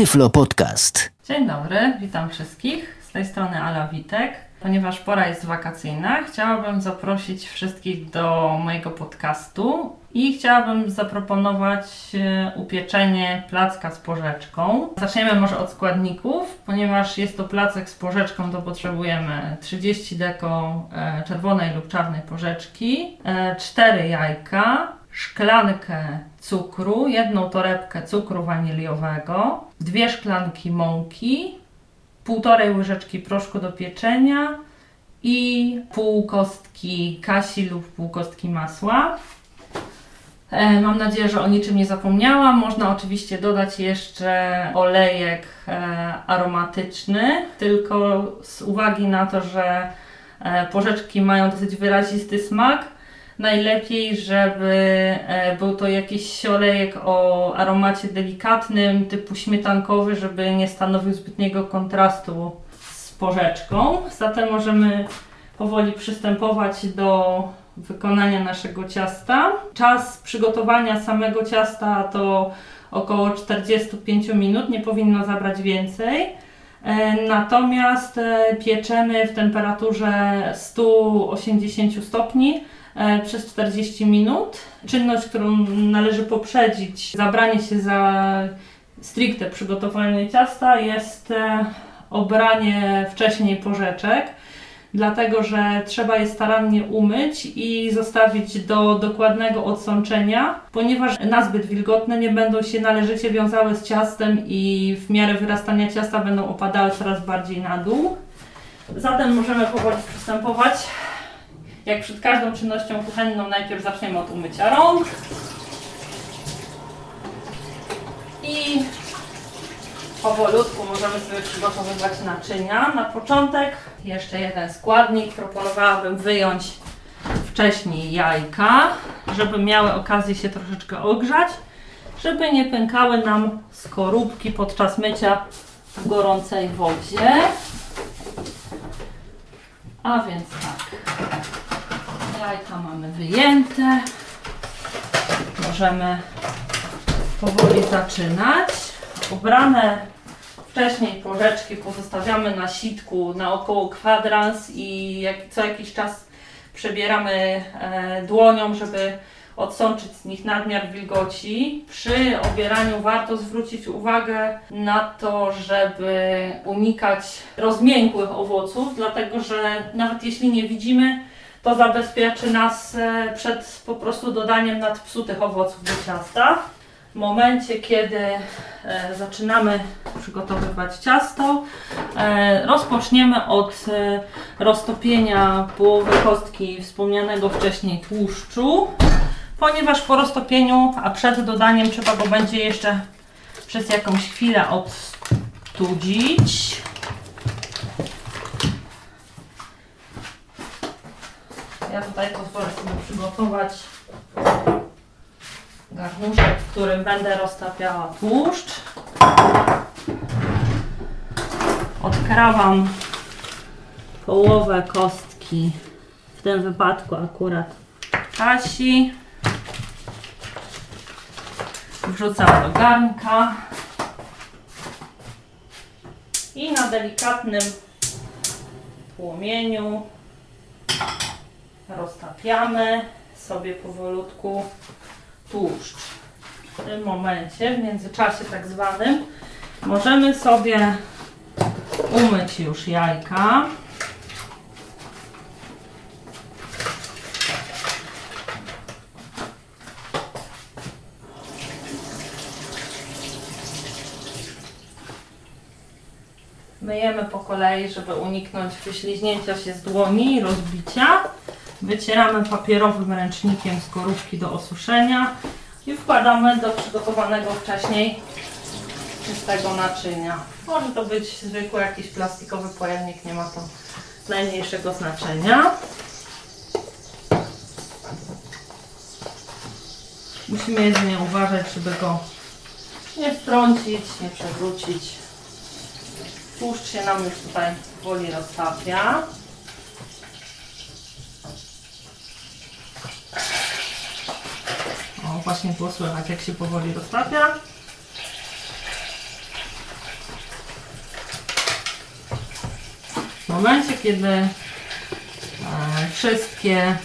Tyflo Podcast. Dzień dobry, witam wszystkich. Z tej strony Ala Witek. Ponieważ pora jest wakacyjna, chciałabym zaprosić wszystkich do mojego podcastu i chciałabym zaproponować e, upieczenie placka z porzeczką. Zaczniemy może od składników, ponieważ jest to placek z porzeczką, to potrzebujemy 30 deko e, czerwonej lub czarnej porzeczki, 4 jajka, szklankę cukru, jedną torebkę cukru waniliowego, dwie szklanki mąki, półtorej łyżeczki proszku do pieczenia i pół kostki kasi lub pół kostki masła. E, mam nadzieję, że o niczym nie zapomniałam. Można oczywiście dodać jeszcze olejek e, aromatyczny, tylko z uwagi na to, że e, porzeczki mają dosyć wyrazisty smak, najlepiej, żeby e, był to jakiś olejek o aromacie delikatnym, typu śmietankowy, żeby nie stanowił zbytniego kontrastu z porzeczką. Zatem możemy powoli przystępować do wykonania naszego ciasta. Czas przygotowania samego ciasta to około 45 minut, nie powinno zabrać więcej. E, natomiast e, pieczemy w temperaturze 180 stopni przez 40 minut. Czynność, którą należy poprzedzić, zabranie się za stricte przygotowanie ciasta jest e, obranie wcześniej porzeczek, dlatego że trzeba je starannie umyć i zostawić do dokładnego odsączenia, ponieważ nazbyt wilgotne nie będą się należycie wiązały z ciastem i w miarę wyrastania ciasta będą opadały coraz bardziej na dół. Zatem możemy powoli przystępować jak przed każdą czynnością kuchenną, najpierw zaczniemy od umycia rąk. I powolutku możemy sobie przygotowywać naczynia. Na początek jeszcze jeden składnik. Proponowałabym wyjąć wcześniej jajka, żeby miały okazję się troszeczkę ogrzać, żeby nie pękały nam skorupki podczas mycia w gorącej wodzie. A więc tak. Jajka mamy wyjęte. Możemy powoli zaczynać. Ubrane wcześniej porzeczki pozostawiamy na sitku na około kwadrans i jak, co jakiś czas przebieramy e, dłonią, żeby odsączyć z nich nadmiar wilgoci. Przy obieraniu warto zwrócić uwagę na to, żeby unikać rozmiękłych owoców, dlatego że nawet jeśli nie widzimy, to zabezpieczy nas e, przed po prostu dodaniem nadpsutych owoców do ciasta. W momencie, kiedy e, zaczynamy przygotowywać ciasto, e, rozpoczniemy od roztopienia połowy kostki wspomnianego wcześniej tłuszczu, ponieważ po roztopieniu, a przed dodaniem trzeba go będzie jeszcze przez jakąś chwilę odstudzić. Ja tutaj pozwolę sobie przygotować garnuszek, w którym będę roztapiała tłuszcz. Odkrawam połowę kostki, w tym wypadku akurat kasi. Wrzucam do garnka i na delikatnym płomieniu roztapiamy sobie powolutku tłuszcz. W tym momencie, w międzyczasie tak zwanym, możemy sobie umyć już jajka. Myjemy po kolei, żeby uniknąć wyśliźnięcia się z dłoni i rozbicia. Wycieramy papierowym ręcznikiem skorupki do osuszenia i wkładamy do przygotowanego wcześniej czystego naczynia. Może to być zwykły jakiś plastikowy pojemnik, nie ma to najmniejszego znaczenia. Musimy jedynie uważać, żeby go nie strącić, nie przewrócić. Tłuszcz się nam już tutaj powoli roztapia. właśnie było słychać, jak się powoli roztapia. W momencie, kiedy e, wszystkie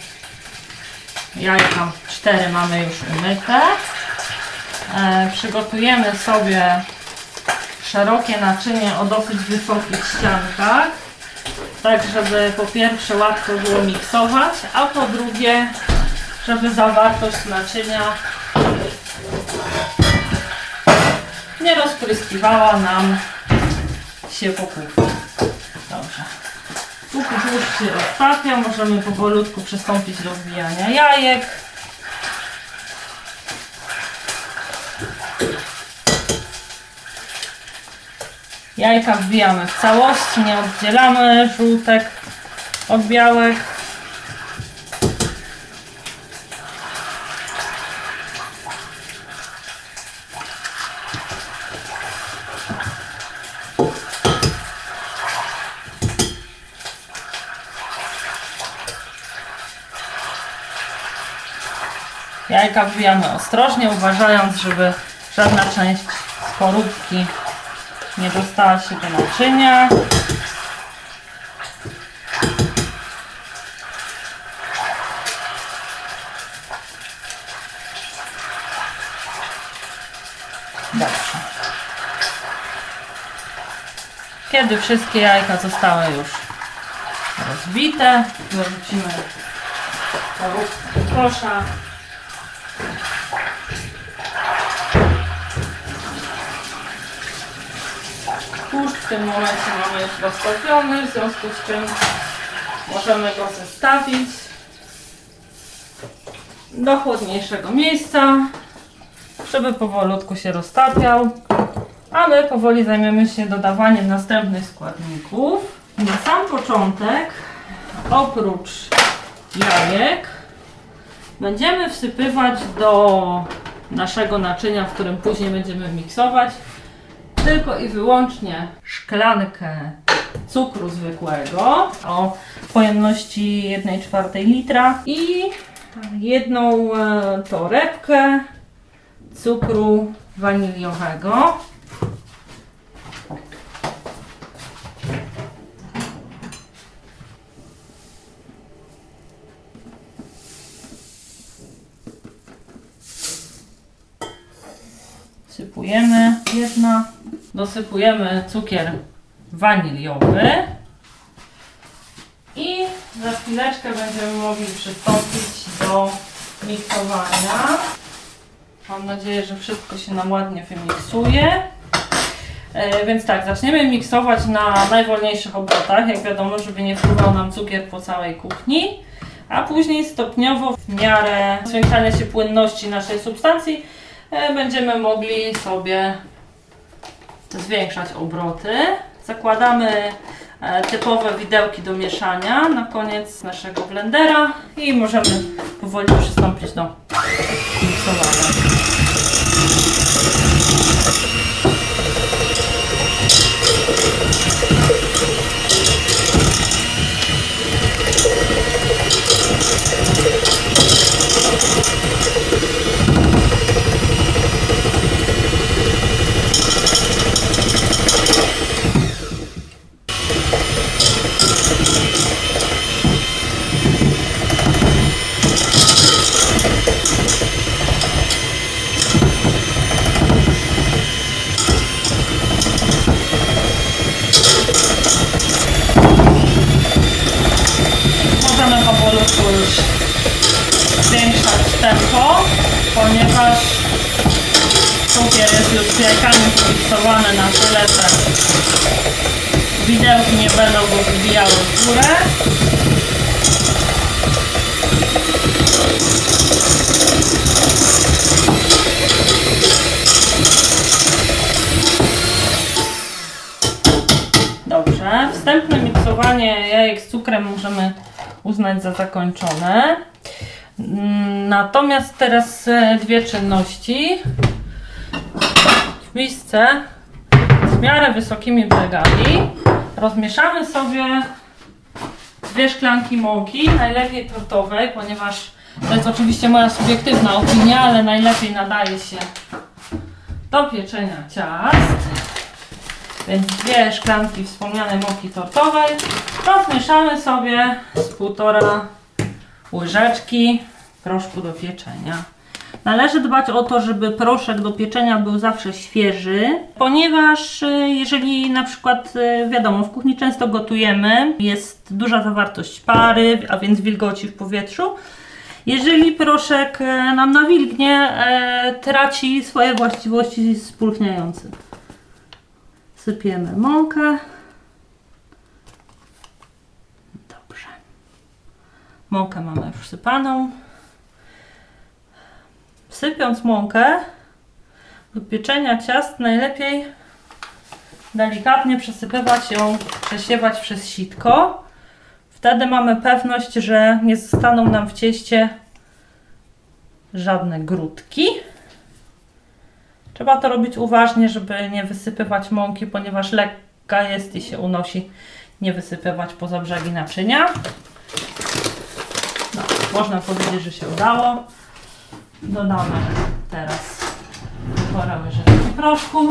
jajka cztery mamy już umyte, e, przygotujemy sobie szerokie naczynie o dosyć wysokich ściankach, tak żeby po pierwsze łatwo było miksować, a po drugie żeby zawartość naczynia nie rozpryskiwała nam się po kuchni. Dobrze. Póki tłuszcz się roztapia, możemy powolutku przystąpić do wbijania jajek. Jajka wbijamy w całości, nie oddzielamy żółtek od białek. Jajka wbijamy ostrożnie, uważając, żeby żadna część skorupki nie dostała się do naczynia. Dobrze. Kiedy wszystkie jajka zostały już rozbite, skorupkę do kosza. Tłuszcz w tym momencie mamy już roztopiony, w związku z czym możemy go zestawić do chłodniejszego miejsca, żeby powolutku się roztapiał. A my powoli zajmiemy się dodawaniem następnych składników. Na sam początek, oprócz jajek, będziemy wsypywać do naszego naczynia, w którym później będziemy miksować, tylko i wyłącznie szklankę cukru zwykłego o pojemności 1,4 litra i jedną e, torebkę cukru waniliowego. Sypujemy jedna. Dosypujemy cukier waniliowy. I za chwileczkę będziemy mogli przystąpić do miksowania. Mam nadzieję, że wszystko się nam ładnie wymiksuje. E, więc tak, zaczniemy miksować na najwolniejszych obrotach, jak wiadomo, żeby nie wpływał nam cukier po całej kuchni. A później stopniowo w miarę zwiększania się płynności naszej substancji będziemy mogli sobie zwiększać obroty. Zakładamy e, typowe widełki do mieszania na koniec naszego blendera i możemy powoli przystąpić do miksowania. Możemy powolutku już tempo, ponieważ cukier jest już z jajkami zmiksowany na tyle, że widełki nie będą go wybijały w górę. Dobrze, wstępne miksowanie jajek z cukrem możemy uznać za zakończone. Mm, Natomiast teraz e, dwie czynności. W misce z miarę wysokimi brzegami rozmieszamy sobie dwie szklanki mąki, najlepiej tortowej, ponieważ to jest oczywiście moja subiektywna opinia, ale najlepiej nadaje się do pieczenia ciast. Więc dwie szklanki wspomnianej mąki tortowej Rozmieszamy sobie z półtora łyżeczki proszku do pieczenia. Należy dbać o to, żeby proszek do pieczenia był zawsze świeży, ponieważ y, jeżeli na przykład, y, wiadomo, w kuchni często gotujemy, jest duża zawartość pary, a więc wilgoci w powietrzu. Jeżeli proszek y, nam nawilgnie, traci swoje właściwości spulchniające. Sypiemy mąkę. Dobrze. Mąkę mamy już sypaną. Sypiąc mąkę do pieczenia ciast najlepiej delikatnie przesypywać ją, przesiewać przez sitko. Wtedy mamy pewność, że nie zostaną nam w cieście żadne grudki. Trzeba to robić uważnie, żeby nie wysypywać mąki, ponieważ lekka jest i się unosi. Nie wysypywać poza brzegi naczynia. Można powiedzieć, że się udało. Dodamy teraz porę łyżeczki proszku.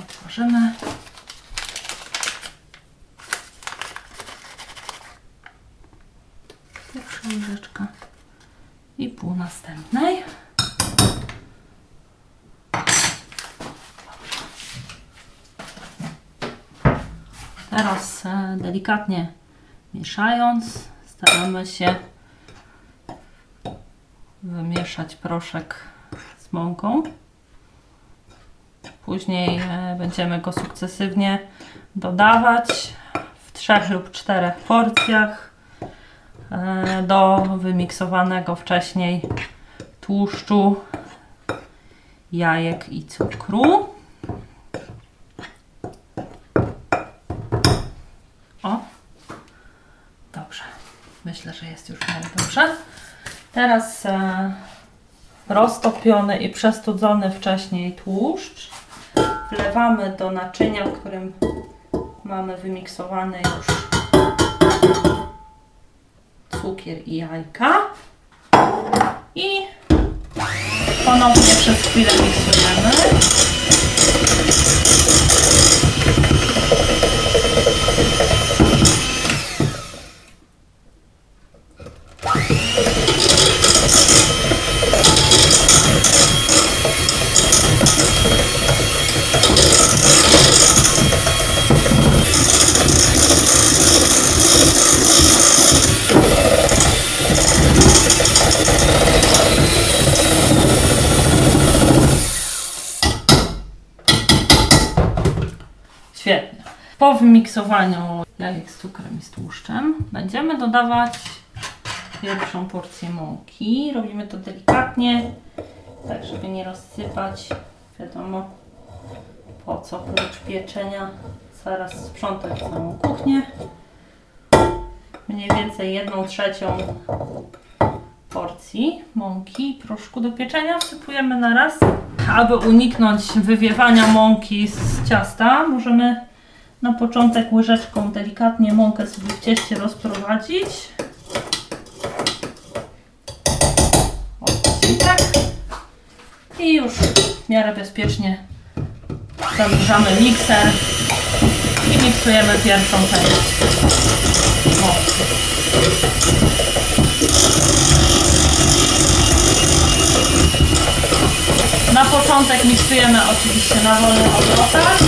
Otworzymy. Pierwsza łyżeczka i pół następnej. Teraz e, delikatnie mieszając, staramy się wymieszać proszek z mąką. Później e, będziemy go sukcesywnie dodawać w trzech lub czterech porcjach e, do wymiksowanego wcześniej tłuszczu, jajek i cukru. O, dobrze. Myślę, że jest już w miarę dobrze. Teraz e, roztopiony i przestudzony wcześniej tłuszcz wlewamy do naczynia, w którym mamy wymiksowany już cukier i jajka. I ponownie przez chwilę miksujemy. Świetnie. Po wymiksowaniu jajek z cukrem i z tłuszczem będziemy dodawać pierwszą porcję mąki. Robimy to delikatnie, tak żeby nie rozsypać. Wiadomo po co prócz pieczenia zaraz sprzątać całą kuchnię. Mniej więcej jedną trzecią porcji mąki i proszku do pieczenia wsypujemy na raz. Aby uniknąć wywiewania mąki z ciasta, możemy na początek łyżeczką delikatnie mąkę sobie w cieście rozprowadzić. O, tak. I już w miarę bezpiecznie zanurzamy mikser i miksujemy pierwszą część mąki. Na początek miksujemy oczywiście na wolnych obrotach.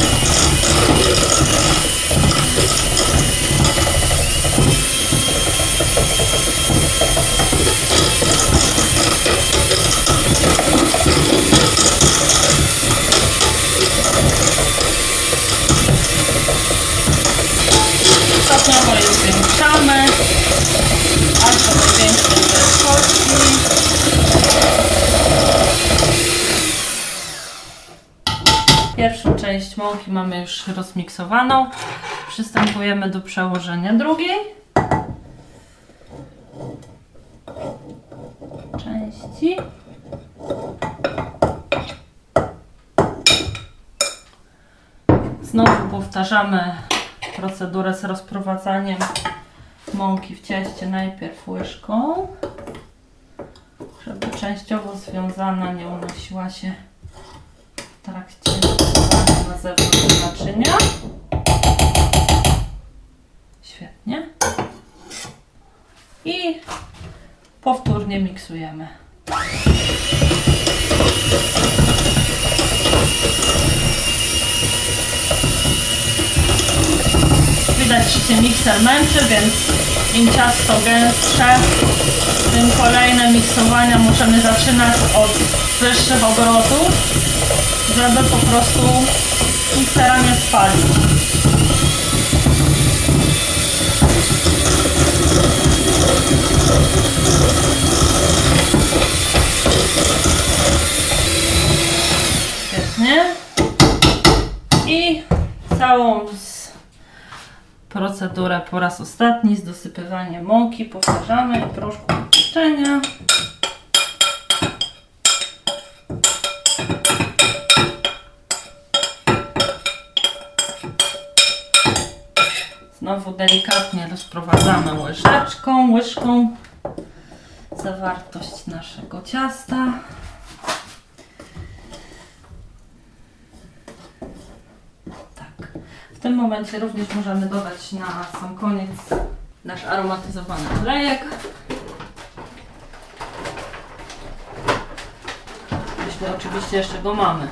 Stopniowo je zwiększamy, aż do największej wielkości. Pierwszą część mąki mamy już rozmiksowaną. Przystępujemy do przełożenia drugiej części. Znowu powtarzamy procedurę z rozprowadzaniem mąki w cieście najpierw łyżką, żeby częściowo związana, nie unosiła się zewnątrz naczynia. Świetnie. I powtórnie miksujemy. Widać, że się mikser męczy, więc im ciasto gęstsze, tym kolejne miksowania możemy zaczynać od wyższych obrotów, żeby po prostu miksera nie spalić. Świetnie. I całą procedurę po raz ostatni z dosypywaniem mąki powtarzamy i proszku do. Znowu delikatnie rozprowadzamy łyżeczką, łyżką zawartość naszego ciasta. Tak. W tym momencie również możemy dodać na sam koniec nasz aromatyzowany olejek. Jeśli oczywiście jeszcze go mamy.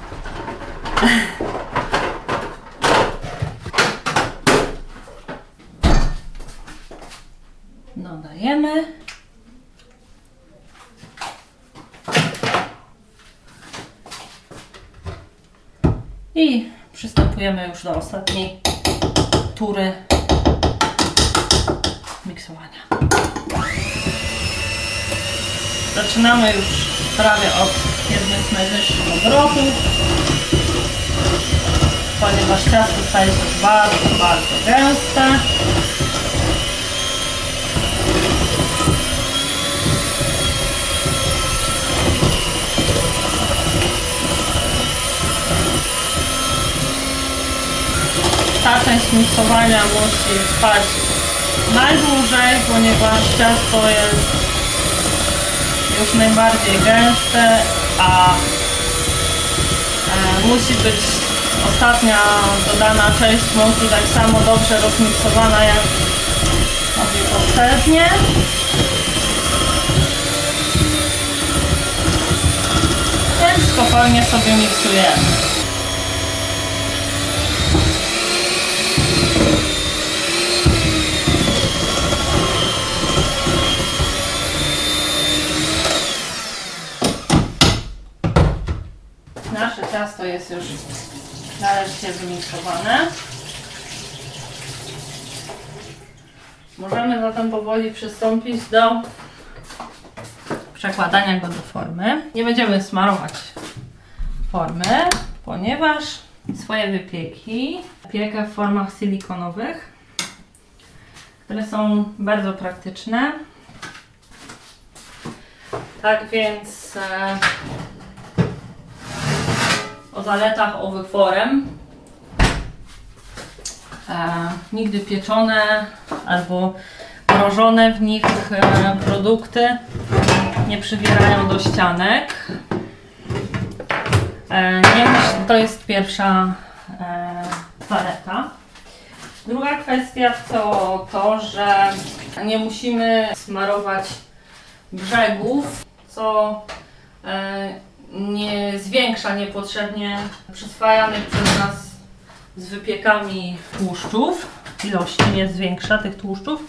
Dodajemy. I przystępujemy już do ostatniej tury miksowania. Zaczynamy już prawie od jednych z najwyższych obrotów, ponieważ ciasto staje się bardzo, bardzo gęste. Miksowania musi trwać najdłużej, ponieważ ciasto jest już najbardziej gęste, a e, musi być ostatnia dodana część mąki tak samo dobrze rozmiksowana jak obie poprzednie. Więc spokojnie sobie miksujemy. Nasze ciasto jest już należycie wymiksowane. Możemy zatem powoli przystąpić do przekładania go do formy. Nie będziemy smarować formy, ponieważ swoje wypieki piekę w formach silikonowych, które są bardzo praktyczne. Tak więc e, o zaletach owych forem. E, nigdy pieczone albo mrożone w nich e, produkty nie przywierają do ścianek. E, nie to jest pierwsza e, zaleta. Druga kwestia to to, że nie musimy smarować brzegów, co e, nie zwiększa niepotrzebnie przyswajanych przez nas z wypiekami tłuszczów. Ilość nie zwiększa tych tłuszczów.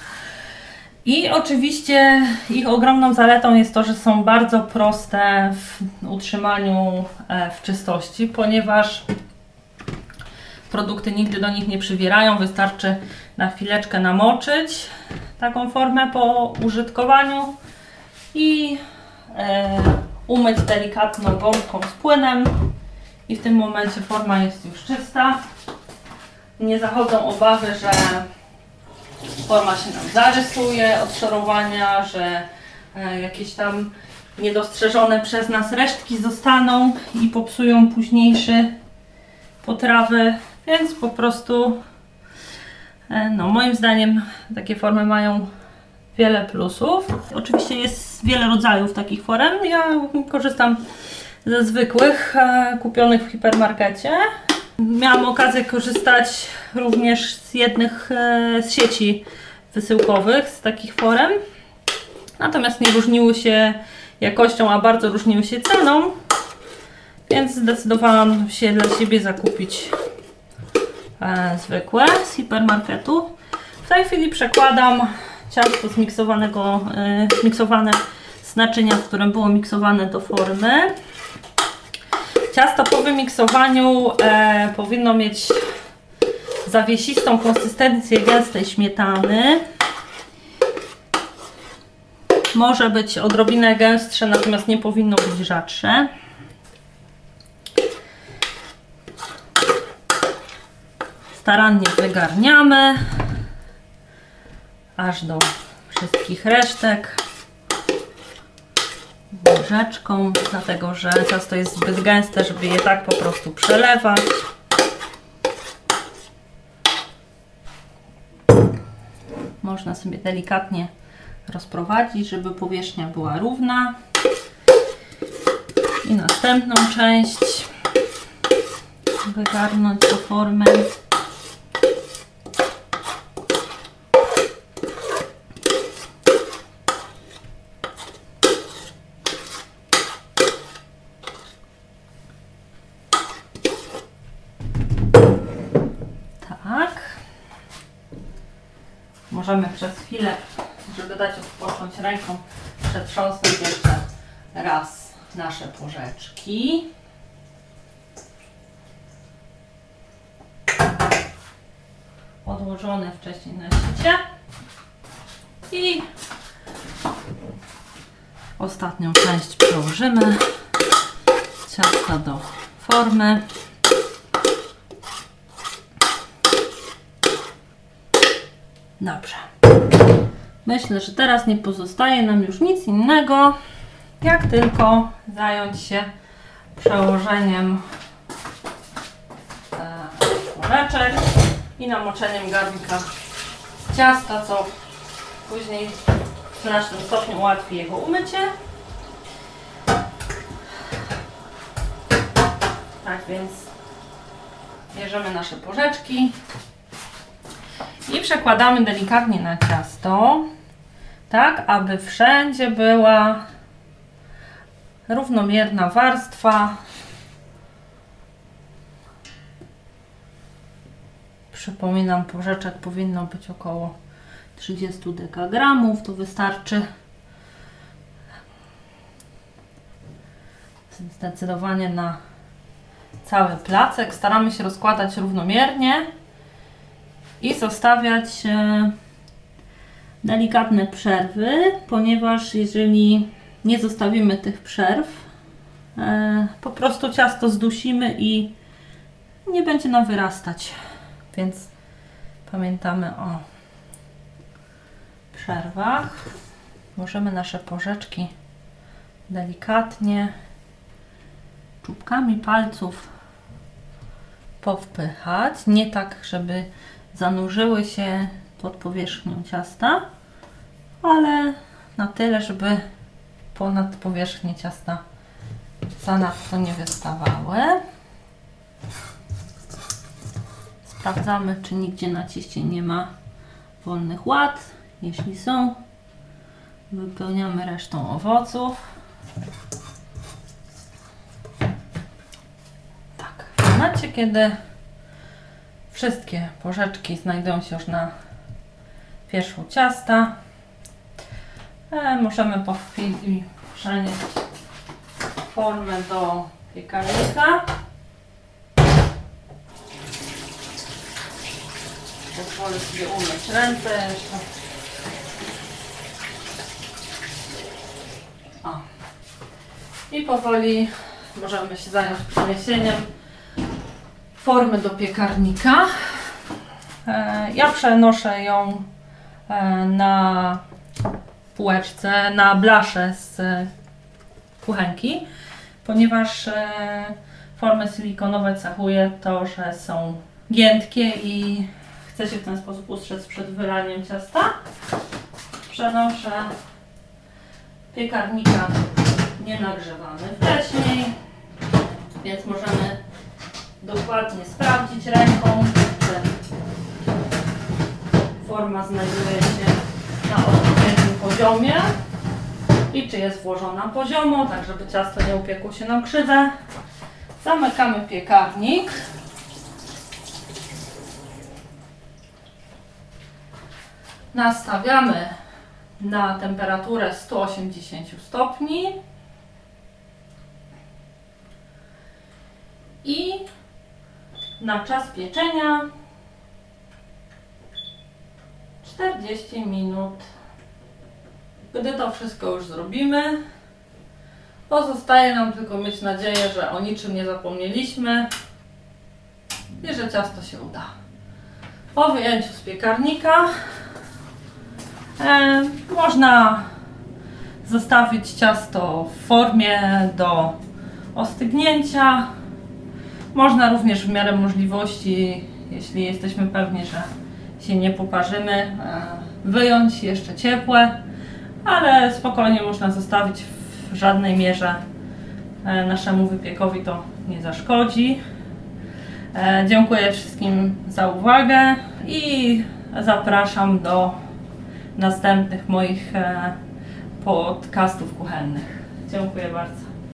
I oczywiście ich ogromną zaletą jest to, że są bardzo proste w utrzymaniu e, w czystości, ponieważ produkty nigdy do nich nie przywierają. Wystarczy na chwileczkę namoczyć taką formę po użytkowaniu i e, umyć delikatną gąbką z płynem i w tym momencie forma jest już czysta. Nie zachodzą obawy, że forma się nam zarysuje od szorowania, że e, jakieś tam niedostrzeżone przez nas resztki zostaną i popsują późniejsze potrawy, więc po prostu e, no moim zdaniem takie formy mają wiele plusów. Oczywiście jest wiele rodzajów takich forem. Ja korzystam ze zwykłych, e, kupionych w hipermarkecie. Miałam okazję korzystać również z jednych e, z sieci wysyłkowych, z takich forem. Natomiast nie różniły się jakością, a bardzo różniły się ceną. Więc zdecydowałam się dla siebie zakupić e, zwykłe z hipermarketu. W tej chwili przekładam ciasto zmiksowanego, e, miksowane z naczynia, w którym było miksowane do formy. Ciasto po wymiksowaniu e, powinno mieć zawiesistą konsystencję gęstej śmietany. Może być odrobinę gęstsze, natomiast nie powinno być rzadsze. Starannie wygarniamy aż do wszystkich resztek łyżeczką, dlatego że ciasto jest zbyt gęste, żeby je tak po prostu przelewać. Można sobie delikatnie rozprowadzić, żeby powierzchnia była równa. I następną część wygarnąć do formy. Tak. Możemy przez chwilę, żeby dać odpocząć ręką, przetrząsnąć jeszcze raz nasze porzeczki. Odłożone wcześniej na sicie. I ostatnią część przełożymy ciasta do formy. Dobrze. Myślę, że teraz nie pozostaje nam już nic innego, jak tylko zająć się przełożeniem e, woreczek i namoczeniem garnka ciasta, co później w znacznym stopniu ułatwi jego umycie. Tak więc bierzemy nasze porzeczki i przekładamy delikatnie na ciasto, tak aby wszędzie była równomierna warstwa. Przypominam, porzeczek powinno być około 30 dekagramów, to wystarczy. Zdecydowanie na cały placek. Staramy się rozkładać równomiernie i zostawiać e, delikatne przerwy, ponieważ jeżeli nie zostawimy tych przerw, e, po prostu ciasto zdusimy i nie będzie nam wyrastać. Więc pamiętamy o przerwach. Możemy nasze porzeczki delikatnie czubkami palców powpychać. Nie tak, żeby zanurzyły się pod powierzchnią ciasta, ale na tyle, żeby ponad powierzchnię ciasta zanadto nie wystawały. Sprawdzamy, czy nigdzie na cieście nie ma wolnych łat. Jeśli są, wypełniamy resztą owoców. Tak, w momencie, kiedy wszystkie porzeczki znajdują się już na wierzchu ciasta, e, możemy po chwili przenieść formę do piekarnika. Pozwolę sobie umyć ręce jeszcze. O. I powoli możemy się zająć przeniesieniem formy do piekarnika. E, Ja przenoszę ją e, na półeczce, na blaszę z kuchenki, ponieważ e, formy silikonowe cechuje to, że są giętkie i chcę się w ten sposób ustrzec przed wylaniem ciasta. przenoszę piekarnika nienagrzewany wcześniej, więc możemy dokładnie sprawdzić ręką, czy forma znajduje się na odpowiednim poziomie i czy jest włożona poziomo, tak żeby ciasto nie upiekło się na krzywę. Zamykamy piekarnik. Nastawiamy na temperaturę 180 stopni i na czas pieczenia 40 minut. Gdy to wszystko już zrobimy, pozostaje nam tylko mieć nadzieję, że o niczym nie zapomnieliśmy i że ciasto się uda. Po wyjęciu z piekarnika e, można zostawić ciasto w formie do ostygnięcia. Można również w miarę możliwości, jeśli jesteśmy pewni, że się nie poparzymy, e, wyjąć jeszcze ciepłe, ale spokojnie można zostawić w żadnej mierze e, naszemu wypiekowi to nie zaszkodzi. E, Dziękuję wszystkim za uwagę i zapraszam do następnych moich podcastów kuchennych. Dziękuję bardzo.